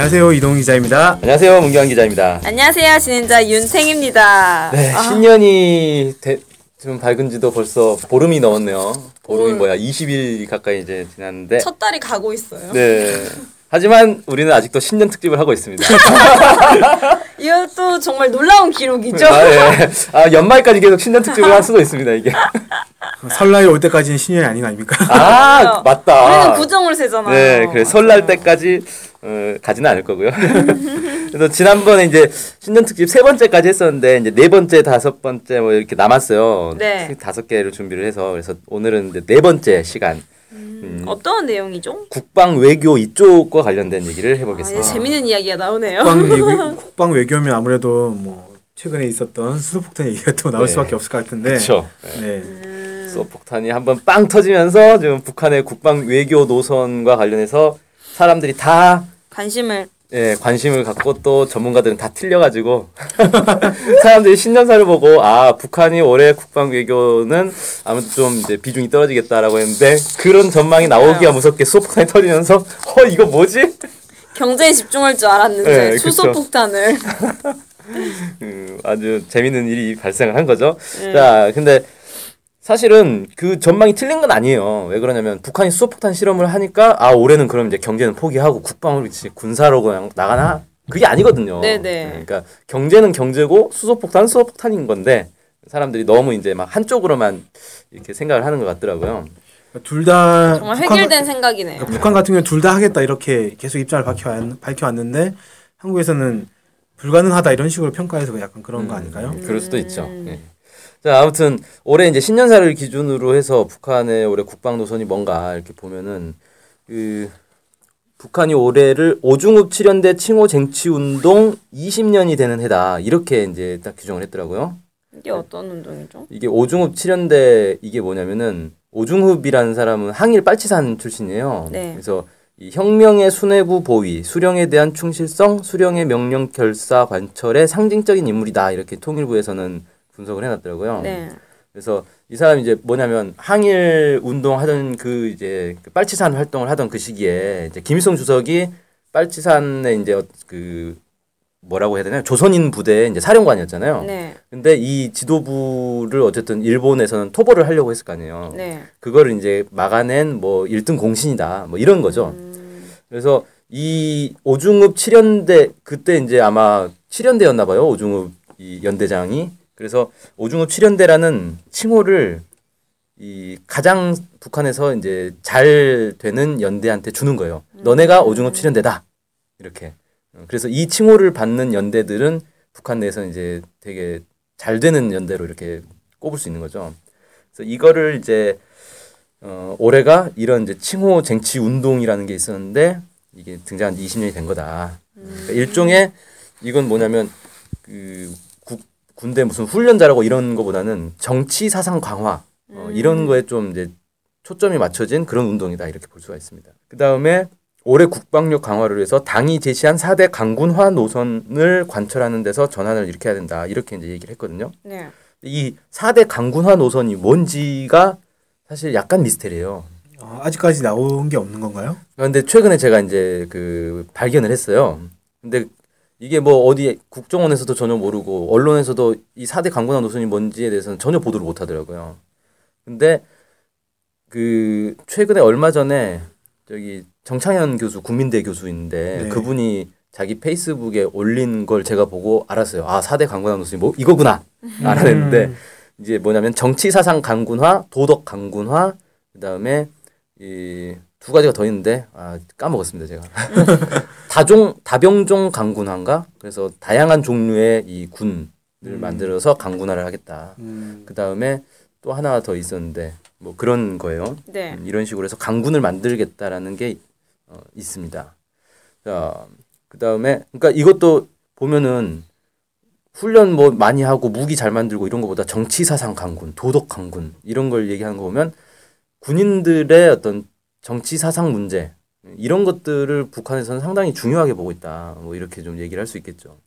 안녕하세요 이동 기자입니다. 안녕하세요 문경환 기자입니다. 안녕하세요. 진행자 윤탱입니다. 네 아, 신년이 대, 좀 밝은지도 벌써 보름이 넘었네요. 보름이 뭐야 20일 가까이 이제 지났는데 첫 달이 가고 있어요. 네. 하지만 우리는 아직도 신년 특집을 하고 있습니다. 이것도 정말 놀라운 기록이죠. 아, 예. 아, 연말까지 계속 신년 특집을 할 수도 있습니다, 이게. 설날이 올 때까지는 신년이 아닌 거 아닙니까? 아, 맞다. 우리는 구정을 세잖아요. 네, 그래 설날 때까지 어, 가지는 않을 거고요. 그래서 지난번에 이제 신년 특집 세 번째까지 했었는데 이제 네 번째, 다섯 번째 뭐 이렇게 남았어요. 네. 다섯 개를 준비를 해서 그래서 오늘은 이제 네 번째 시간 음, 어떤 내용이죠? 국방 외교 이쪽과 관련된 얘기를 아, 해보겠습니다. 예, 재밌는 이야기가 나오네요. 국방, 외교, 국방 외교면 아무래도 뭐 최근에 있었던 수소폭탄 얘기가 또 나올 네. 수밖에 없을 것 같은데. 그렇죠. 네. 수소폭탄이 한번 빵 터지면서 지금 북한의 국방 외교 노선과 관련해서 사람들이 다 관심을 예, 관심을 갖고 또 전문가들은 다 틀려가지고 사람들이 신년사를 보고 아 북한이 올해 국방 외교는 아무래도 좀 이제 비중이 떨어지겠다라고 했는데 그런 전망이 나오기가 무섭게 수소폭탄이 터지면서 어 이거 뭐지? 경제에 집중할 줄 알았는데 네, 그쵸. 수소폭탄을 음, 아주 재밌는 일이 발생을 한 거죠. 네. 자, 근데 사실은 그 전망이 틀린 건 아니에요. 왜 그러냐면 북한이 수소폭탄 실험을 하니까 아 올해는 그럼 이제 경제는 포기하고 국방을 이제 군사로 그냥 나가나 그게 아니거든요. 네네. 그러니까 경제는 경제고 수소폭탄 수소폭탄인 건데 사람들이 너무 이제 막 한쪽으로만 이렇게 생각을 하는 것 같더라고요. 둘다 정말 획일된 생각이네요. 그러니까 북한 같은 경우는 둘 다 하겠다 이렇게 계속 입장을 밝혀 밝혀 왔는데 한국에서는 불가능하다 이런 식으로 평가해서 약간 그런 거 아닐까요? 음, 그럴 수도 있죠. 예. 자, 아무튼 올해 이제 신년사를 기준으로 해서 북한의 올해 국방 노선이 뭔가 이렇게 보면은 그 북한이 올해를 오중읍 칠연대 칭호 쟁취 운동 20년이 되는 해다 이렇게 이제 딱 규정을 했더라고요. 이게 어떤 운동이죠? 이게 오중읍 칠연대 이게 뭐냐면은 오중읍이라는 사람은 항일 빨치산 출신이에요. 네. 그래서 이 혁명의 수뇌부 보위, 수령에 대한 충실성, 수령의 명령 결사 관철의 상징적인 인물이다 이렇게 통일부에서는 분석을 해놨더라고요. 네. 그래서 이 사람이 이제 뭐냐면 항일 운동 하던 그 이제 그 빨치산 활동을 하던 그 시기에 이제 김일성 주석이 빨치산에 이제 어- 그 뭐라고 해야 되나요? 조선인 부대 이제 사령관이었잖아요. 네. 근데 이 지도부를 어쨌든 일본에서는 토벌을 하려고 했을 거 아니에요. 네. 그거를 이제 막아낸 뭐 1등 공신이다. 뭐 이런 거죠. 그래서 이 오중읍 칠연대 그때 이제 아마 칠연대였나 봐요. 오중읍 이 연대장이. 그래서 오중읍 칠연대라는 칭호를 이 가장 북한에서 이제 잘 되는 연대한테 주는 거예요. 너네가 오중읍 칠연대다. 이렇게. 어, 그래서 이 칭호를 받는 연대들은 북한 내에서 이제 되게 잘 되는 연대로 이렇게 꼽을 수 있는 거죠. 그래서 이거를 이제 어, 올해가 이런 이제 칭호 쟁취 운동이라는 게 있었는데 이게 등장한 지 20년이 된 거다. 그러니까 일종의 이건 뭐냐면 그 국, 군대 무슨 훈련자라고 이런 거보다는 정치 사상 강화 어, 이런 거에 좀 이제 초점이 맞춰진 그런 운동이다 이렇게 볼 수가 있습니다. 그 다음에 올해 국방력 강화를 위해서 당이 제시한 4대 강군화 노선을 관철하는 데서 전환을 일으켜야 된다 이렇게 이제 얘기를 했거든요. 네. 이 4대 강군화 노선이 뭔지가 사실 약간 미스테리예요. 어, 아직까지 나온 게 없는 건가요? 그런데 최근에 제가 이제 그 발견을 했어요. 근데 이게 뭐 어디 국정원에서도 전혀 모르고 언론에서도 이 4대 강군화 노선이 뭔지에 대해서는 전혀 보도를 못 하더라고요. 근데 그 최근에 얼마 전에 저기 정창현 교수 국민대 교수인데 네. 그분이 자기 페이스북에 올린 걸 제가 보고 알았어요. 아, 4대 강군화 노선이 뭐 이거구나. 알았는데 이제 뭐냐면 정치 사상 강군화, 도덕 강군화, 그다음에 이 두 가지가 더 있는데 아 까먹었습니다 제가. 다종 다병종 강군화인가? 그래서 다양한 종류의 이 군을 만들어서 강군화를 하겠다. 음, 그 다음에 또 하나 더 있었는데 뭐 그런 거예요. 네. 음, 이런 식으로 해서 강군을 만들겠다라는 게 어, 있습니다. 자 그 다음에 그러니까 이것도 보면은 훈련 뭐 많이 하고 무기 잘 만들고 이런 것보다 정치 사상 강군, 도덕 강군 이런 걸 얘기하는 거 보면 군인들의 어떤 정치 사상 문제 이런 것들을 북한에서는 상당히 중요하게 보고 있다. 뭐 이렇게 좀 얘기를 할 수 있겠죠.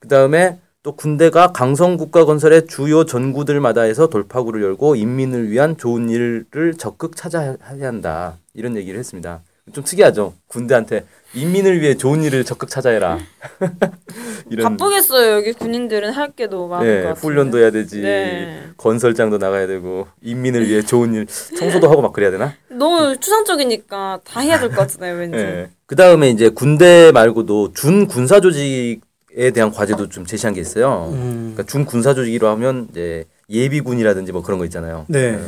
그 다음에 또 군대가 강성 국가 건설의 주요 전구들마다 해서 돌파구를 열고 인민을 위한 좋은 일을 적극 찾아야 한다. 이런 얘기를 했습니다. 좀 특이하죠. 군대한테 인민을 위해 좋은 일을 적극 찾아해라. 이런 바쁘겠어요. 여기 군인들은 할 게 너무 많을 네, 것 같아요. 훈련도 해야 되지. 네. 건설장도 나가야 되고 인민을 위해 좋은 일 청소도 하고 막 그래야 되나? 너무 추상적이니까 다 해야 될 것 같잖아요, 왠지. 예. 그 다음에 이제 군대 말고도 준 군사 조직에 대한 과제도 좀 제시한 게 있어요. 음. 그러니까 준 군사 조직이라 하면 이제 예비군이라든지 뭐 그런 거 있잖아요. 네.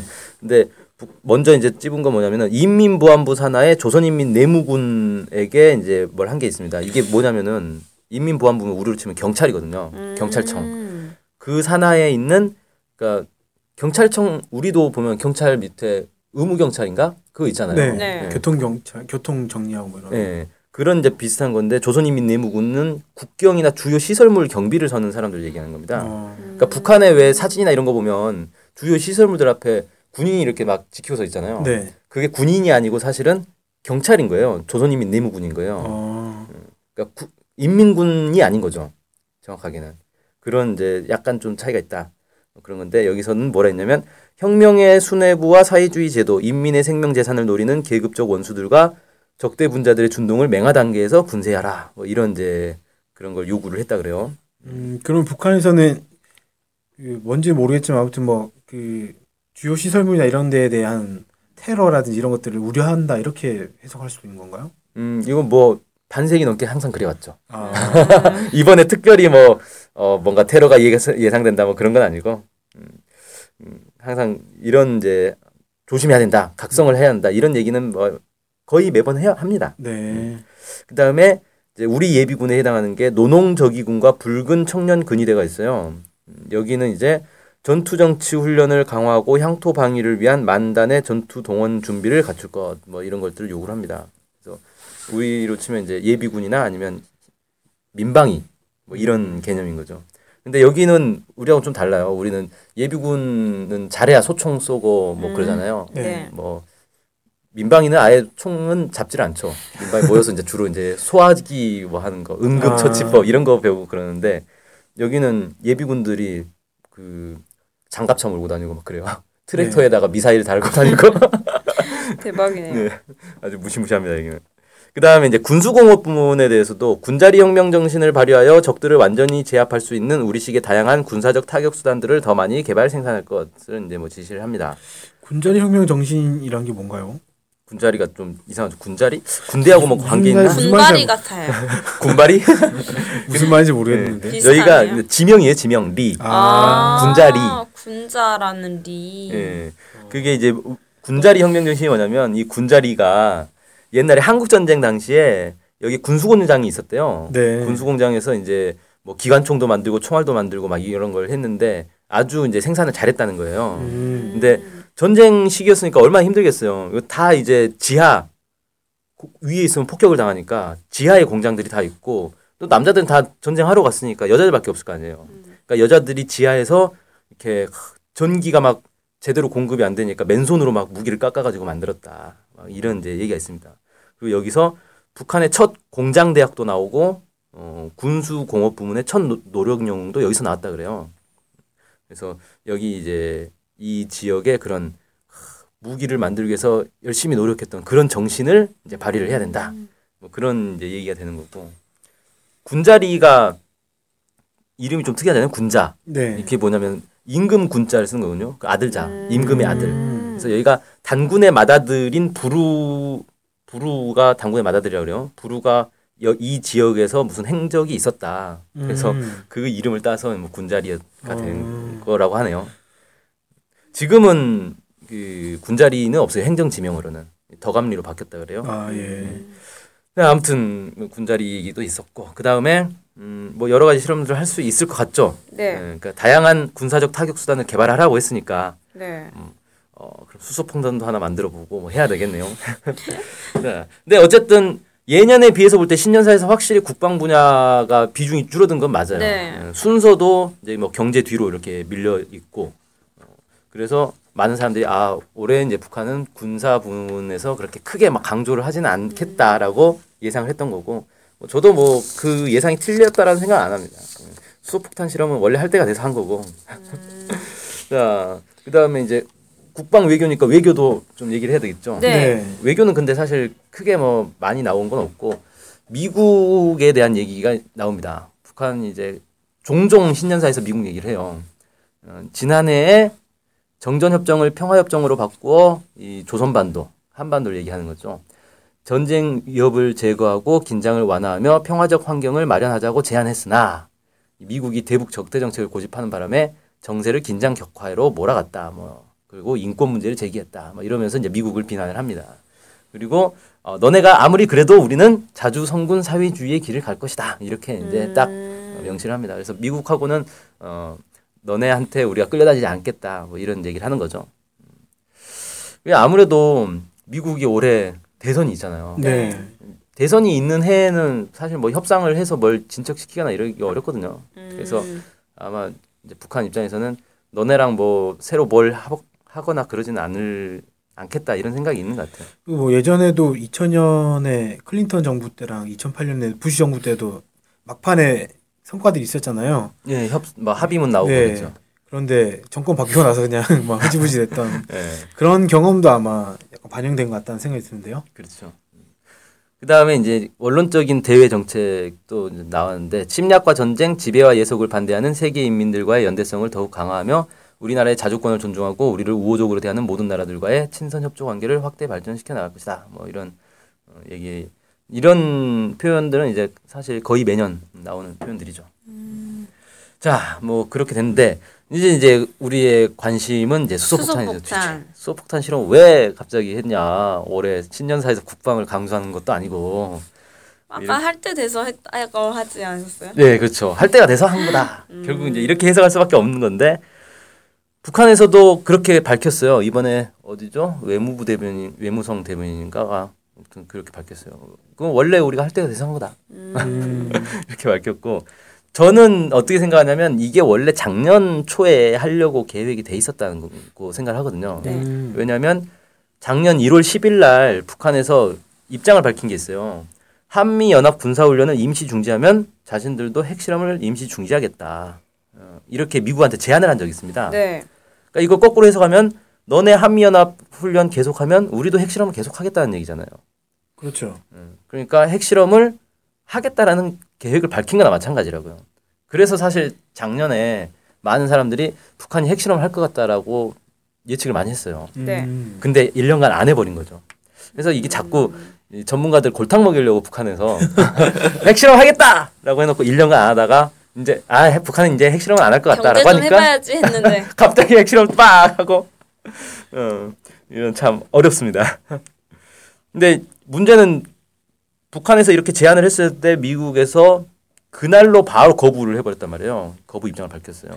근데 부- 먼저 이제 찝은 건 뭐냐면은 인민보안부 산하의 조선인민 내무군에게 이제 뭘 한 게 있습니다. 이게 뭐냐면은 인민보안부는 우리로 치면 경찰이거든요. 경찰청. 음. 그 산하에 있는 그러니까 경찰청 우리도 보면 경찰 밑에 의무 경찰인가 그거 있잖아요. 네. 네. 교통 경찰, 교통 정리하고 뭐 이런. 예. 그런 이제 비슷한 건데 조선인민 내무군은 국경이나 주요 시설물 경비를 서는 사람들 얘기하는 겁니다. 어. 그러니까 북한의 왜 사진이나 이런 거 보면 주요 시설물들 앞에 군인이 이렇게 막 지켜서 있잖아요. 네. 그게 군인이 아니고 사실은 경찰인 거예요. 조선인민 내무군인 거예요. 어. 그러니까 구- 인민군이 아닌 거죠. 정확하게는 그런 이제 약간 좀 차이가 있다. 그런 건데 여기서는 뭐라 했냐면 혁명의 수뇌부와 사회주의 제도, 인민의 생명 재산을 노리는 계급적 원수들과 적대 분자들의 준동을 맹하 단계에서 군세하라. 뭐 이런 이제 그런 걸 요구를 했다 그래요. 음, 그럼 북한에서는 그 뭔지 모르겠지만 아무튼 뭐 그 주요 시설물이나 이런 데에 대한 테러라든지 이런 것들을 우려한다 이렇게 해석할 수 있는 건가요? 음, 이건 뭐 반세기 넘게 항상 그래왔죠. 아, 이번에 특별히 뭐 어, 뭔가 테러가 예상- 예상된다 뭐 그런 건 아니고 음, 음, 항상 이런 이제 조심해야 된다, 각성을 해야 한다 이런 얘기는 뭐 거의 매번 해야 합니다. 네. 그 다음에 이제 우리 예비군에 해당하는 게 노농저기군과 붉은 청년 근위대가 있어요. 음, 여기는 이제 전투 정치 훈련을 강화하고 향토 방위를 위한 만단의 전투 동원 준비를 갖출 것 뭐 이런 것들을 요구를 합니다. 그래서 우리로 치면 이제 예비군이나 아니면 민방위 뭐 이런 개념인 거죠. 근데 여기는 우리하고 좀 달라요. 우리는 예비군은 잘해야 소총 쏘고 뭐 음. 그러잖아요. 네. 네. 뭐 민방위는 아예 총은 잡지를 않죠. 민방위 모여서 이제 주로 이제 소화기 뭐 하는 거, 응급처치법 이런 거 배우고 그러는데 여기는 예비군들이 그 장갑차 몰고 다니고 막 그래요. 트랙터에다가 미사일 달고 다니고 대박이네요. 네. 아주 무시무시합니다 여기는. 그 다음에 이제 군수공업 부문에 대해서도 군자리 혁명 정신을 발휘하여 적들을 완전히 제압할 수 있는 우리식의 다양한 군사적 타격 수단들을 더 많이 개발 생산할 것을 이제 뭐 지시를 합니다. 군자리 혁명 정신이란 게 뭔가요? 군자리가 좀 이상하죠. 군자리? 군대하고 뭐 관계 있나? 무슨 군발이 말인지- 같아요. 군발이? 무슨 말인지 모르겠는데. 네. 비슷하네요. 여기가 지명이에요. 지명 리. 아, 군자리. 군자라는 리. 예. 그게 이제 군자리 혁명 정신이 뭐냐면 이 군자리가 옛날에 한국 전쟁 당시에 여기 군수공장이 있었대요. 네. 군수공장에서 이제 뭐 기관총도 만들고 총알도 만들고 막 이런 걸 했는데 아주 이제 생산을 잘했다는 거예요. 음. 근데 전쟁 시기였으니까 얼마나 힘들겠어요. 다 이제 지하 고- 위에 있으면 폭격을 당하니까 지하에 공장들이 다 있고 또 남자들은 다 전쟁하러 갔으니까 여자들밖에 없을 거 아니에요. 그러니까 여자들이 지하에서 이렇게 전기가 막 제대로 공급이 안 되니까 맨손으로 막 무기를 깎아가지고 만들었다. 막 이런 이제 얘기가 있습니다. 그리고 여기서 북한의 첫 공장 대학도 나오고 어, 군수 공업 부문의 첫 노- 노력 영웅도 여기서 나왔다 그래요. 그래서 여기 이제 이 지역의 그런 무기를 만들기 위해서 열심히 노력했던 그런 정신을 이제 발휘를 해야 된다. 뭐 그런 이제 얘기가 되는 거고 군자리가 이름이 좀 특이하잖아요. 군자. 네. 이게 뭐냐면 임금 군자를 쓰는 거거든요. 그 아들자, 음. 임금의 아들. 음. 그래서 여기가 단군의 맏아들인 부루 부루가 단군의 맏아들이라고 그래요. 부루가 여- 이 지역에서 무슨 행적이 있었다. 그래서 음. 그 이름을 따서 뭐 군자리가 된 어. 거라고 하네요. 지금은 그 군자리는 없어요. 행정 지명으로는 덕암리로 바뀌었다 그래요. 아, 예. 네, 아무튼 군자리도 있었고 그 다음에 음, 뭐 여러 가지 실험들을 할 수 있을 것 같죠. 네. 네, 그러니까 다양한 군사적 타격 수단을 개발하라고 했으니까 네. 어, 그럼 수소폭탄도 하나 만들어 보고 뭐 해야 되겠네요. 네. 근데 어쨌든 예년에 비해서 볼 때 신년사에서 확실히 국방 분야가 비중이 줄어든 건 맞아요. 네. 예, 순서도 이제 뭐 경제 뒤로 이렇게 밀려 있고 어, 그래서 많은 사람들이 아 올해 이제 북한은 군사 부분에서 그렇게 크게 막 강조를 하지는 않겠다라고 예상을 했던 거고 뭐 저도 뭐 그 예상이 틀렸다라는 생각 안 합니다. 음, 수소폭탄 실험은 원래 할 때가 돼서 한 거고. 자, 그 다음에 이제 국방 외교니까 외교도 좀 얘기를 해야 되겠죠. 네. 외교는 근데 사실 크게 뭐 많이 나온 건 없고 미국에 대한 얘기가 나옵니다. 북한이 이제 종종 신년사에서 미국 얘기를 해요. 어, 지난해에 정전협정을 평화협정으로 바꾸어 이 조선반도, 한반도를 얘기하는 거죠. 전쟁 위협을 제거하고 긴장을 완화하며 평화적 환경을 마련하자고 제안했으나 미국이 대북 적대 정책을 고집하는 바람에 정세를 긴장 격화로 몰아갔다. 뭐 그리고 인권 문제를 제기했다. 뭐 이러면서 이제 미국을 비난을 합니다. 그리고 어, 너네가 아무리 그래도 우리는 자주 성군 사회주의의 길을 갈 것이다. 이렇게 이제 딱 음. 명시를 합니다. 그래서 미국하고는 어, 너네한테 우리가 끌려다니지 않겠다. 뭐 이런 얘기를 하는 거죠. 왜 아무래도 미국이 올해 대선이 있잖아요. 네. 대선이 있는 해에는 사실 뭐 협상을 해서 뭘 진척시키거나 이러기 어렵거든요. 그래서 음. 아마 이제 북한 입장에서는 너네랑 뭐 새로 뭘 하- 하거나 그러지는 않을 않겠다 이런 생각이 있는 것 같아요. 그리고 뭐 예전에도 2000년에 클린턴 정부 때랑 2008년에 부시 정부 때도 막판에 성과들이 있었잖아요. 예, 협, 뭐 합의문 나오고 네. 그랬죠. 그런데 정권 바뀌고 나서 그냥 막 흐지부지 됐던 예, 그런 경험도 아마 약간 반영된 것 같다는 생각이 드는데요. 그렇죠. 그 다음에 이제 원론적인 대외 정책도 나왔는데 침략과 전쟁, 지배와 예속을 반대하는 세계 인민들과의 연대성을 더욱 강화하며 우리나라의 자주권을 존중하고 우리를 우호적으로 대하는 모든 나라들과의 친선 협조 관계를 확대 발전시켜 나갈 것이다. 뭐 이런 어, 얘기 이런 표현들은 이제 사실 거의 매년 나오는 표현들이죠. 자, 뭐 그렇게 됐는데 이제 이제 우리의 관심은 이제 수소폭탄이죠. 수소폭탄. 수소폭탄 실험 왜 갑자기 했냐? 올해 신년사에서 국방을 강조하는 것도 아니고. 아까 할 때 돼서 했다고 하지 않으셨어요? 네, 그렇죠. 할 때가 돼서 한 거다. 음. 결국 이제 이렇게 해석할 수밖에 없는 건데 북한에서도 그렇게 밝혔어요. 이번에 어디죠? 외무부 대변인, 외무성 대변인가가 아무튼 그렇게 밝혔어요. 그건 원래 우리가 할 때가 돼서 한 거다. 음. 이렇게 밝혔고 저는 어떻게 생각하냐면 이게 원래 작년 초에 하려고 계획이 돼 있었다는 거고 생각을 하거든요. 네. 음. 왜냐하면 작년 1월 10일 날 북한에서 입장을 밝힌 게 있어요. 한미 연합 군사 훈련을 임시 중지하면 자신들도 핵실험을 임시 중지하겠다. 어, 이렇게 미국한테 제안을 한 적이 있습니다. 네. 그러니까 이거 거꾸로 해석하면 너네 한미 연합 훈련 계속하면 우리도 핵실험을 계속하겠다는 얘기잖아요. 그렇죠. 음, 그러니까 핵실험을 하겠다라는 계획을 밝힌 거나 마찬가지라고요. 그래서 사실 작년에 많은 사람들이 북한이 핵실험을 할 것 같다라고 예측을 많이 했어요. 네. 음. 근데 1년간 안 해버린 거죠. 그래서 이게 자꾸 이 전문가들 골탕 먹이려고 북한에서 핵실험 하겠다라고 해놓고 1년간 안 하다가 이제 아 핵- 북한은 이제 핵실험을 안 할 것 경제 같다라고 좀 하니까 해봐야지 했는데 갑자기 핵실험 빡 하고 어, 이런 참 어렵습니다. 근데 문제는 북한에서 이렇게 제안을 했을 때 미국에서 그날로 바로 거부를 해버렸단 말이에요. 거부 입장을 밝혔어요.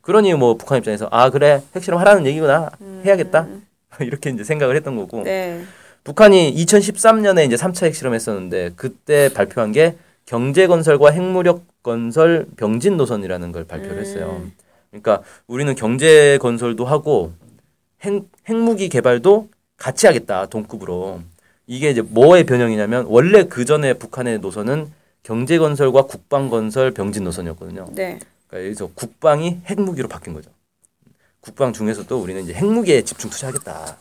그러니 뭐 북한 입장에서 아 그래 핵실험 하라는 얘기구나 해야겠다 이렇게 이제 생각을 했던 거고 네. 북한이 2013년에 이제 3차 핵실험 했었는데 그때 발표한 게 경제 건설과 핵무력 건설 병진 노선이라는 걸 발표를 했어요. 음. 그러니까 우리는 경제 건설도 하고 핵, 핵무기 개발도 같이 하겠다 동급으로. 이게 이제 뭐의 변형이냐면 원래 그 전에 북한의 노선은 경제 건설과 국방 건설 병진 노선이었거든요. 네. 그러니까 여기서 국방이 핵무기로 바뀐 거죠. 국방 중에서도 우리는 이제 핵무기에 집중 투자하겠다.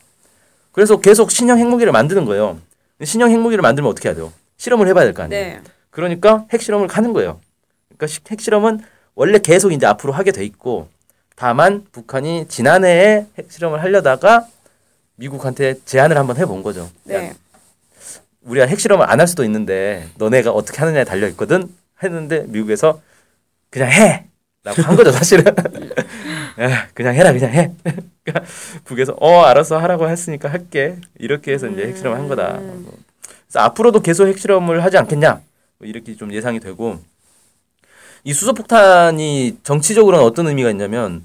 그래서 계속 신형 핵무기를 만드는 거예요. 신형 핵무기를 만들면 어떻게 해야 돼요? 실험을 해봐야 될 거 아니에요. 네. 그러니까 핵실험을 하는 거예요. 그러니까 시- 핵실험은 원래 계속 이제 앞으로 하게 돼 있고 다만 북한이 지난해에 핵실험을 하려다가 미국한테 제안을 한번 해본 거죠. 네. 우리가 핵실험을 안 할 수도 있는데 너네가 어떻게 하느냐에 달려 있거든? 했는데 미국에서 그냥 해! 라고 한 거죠 사실은. 야, 그냥 해라 그냥 해! 그러니까 북에서 어 알았어 하라고 했으니까 할게. 이렇게 해서 이제 핵실험을 한 거다. 음. 그래서 앞으로도 계속 핵실험을 하지 않겠냐? 뭐 이렇게 좀 예상이 되고 이 수소폭탄이 정치적으로는 어떤 의미가 있냐면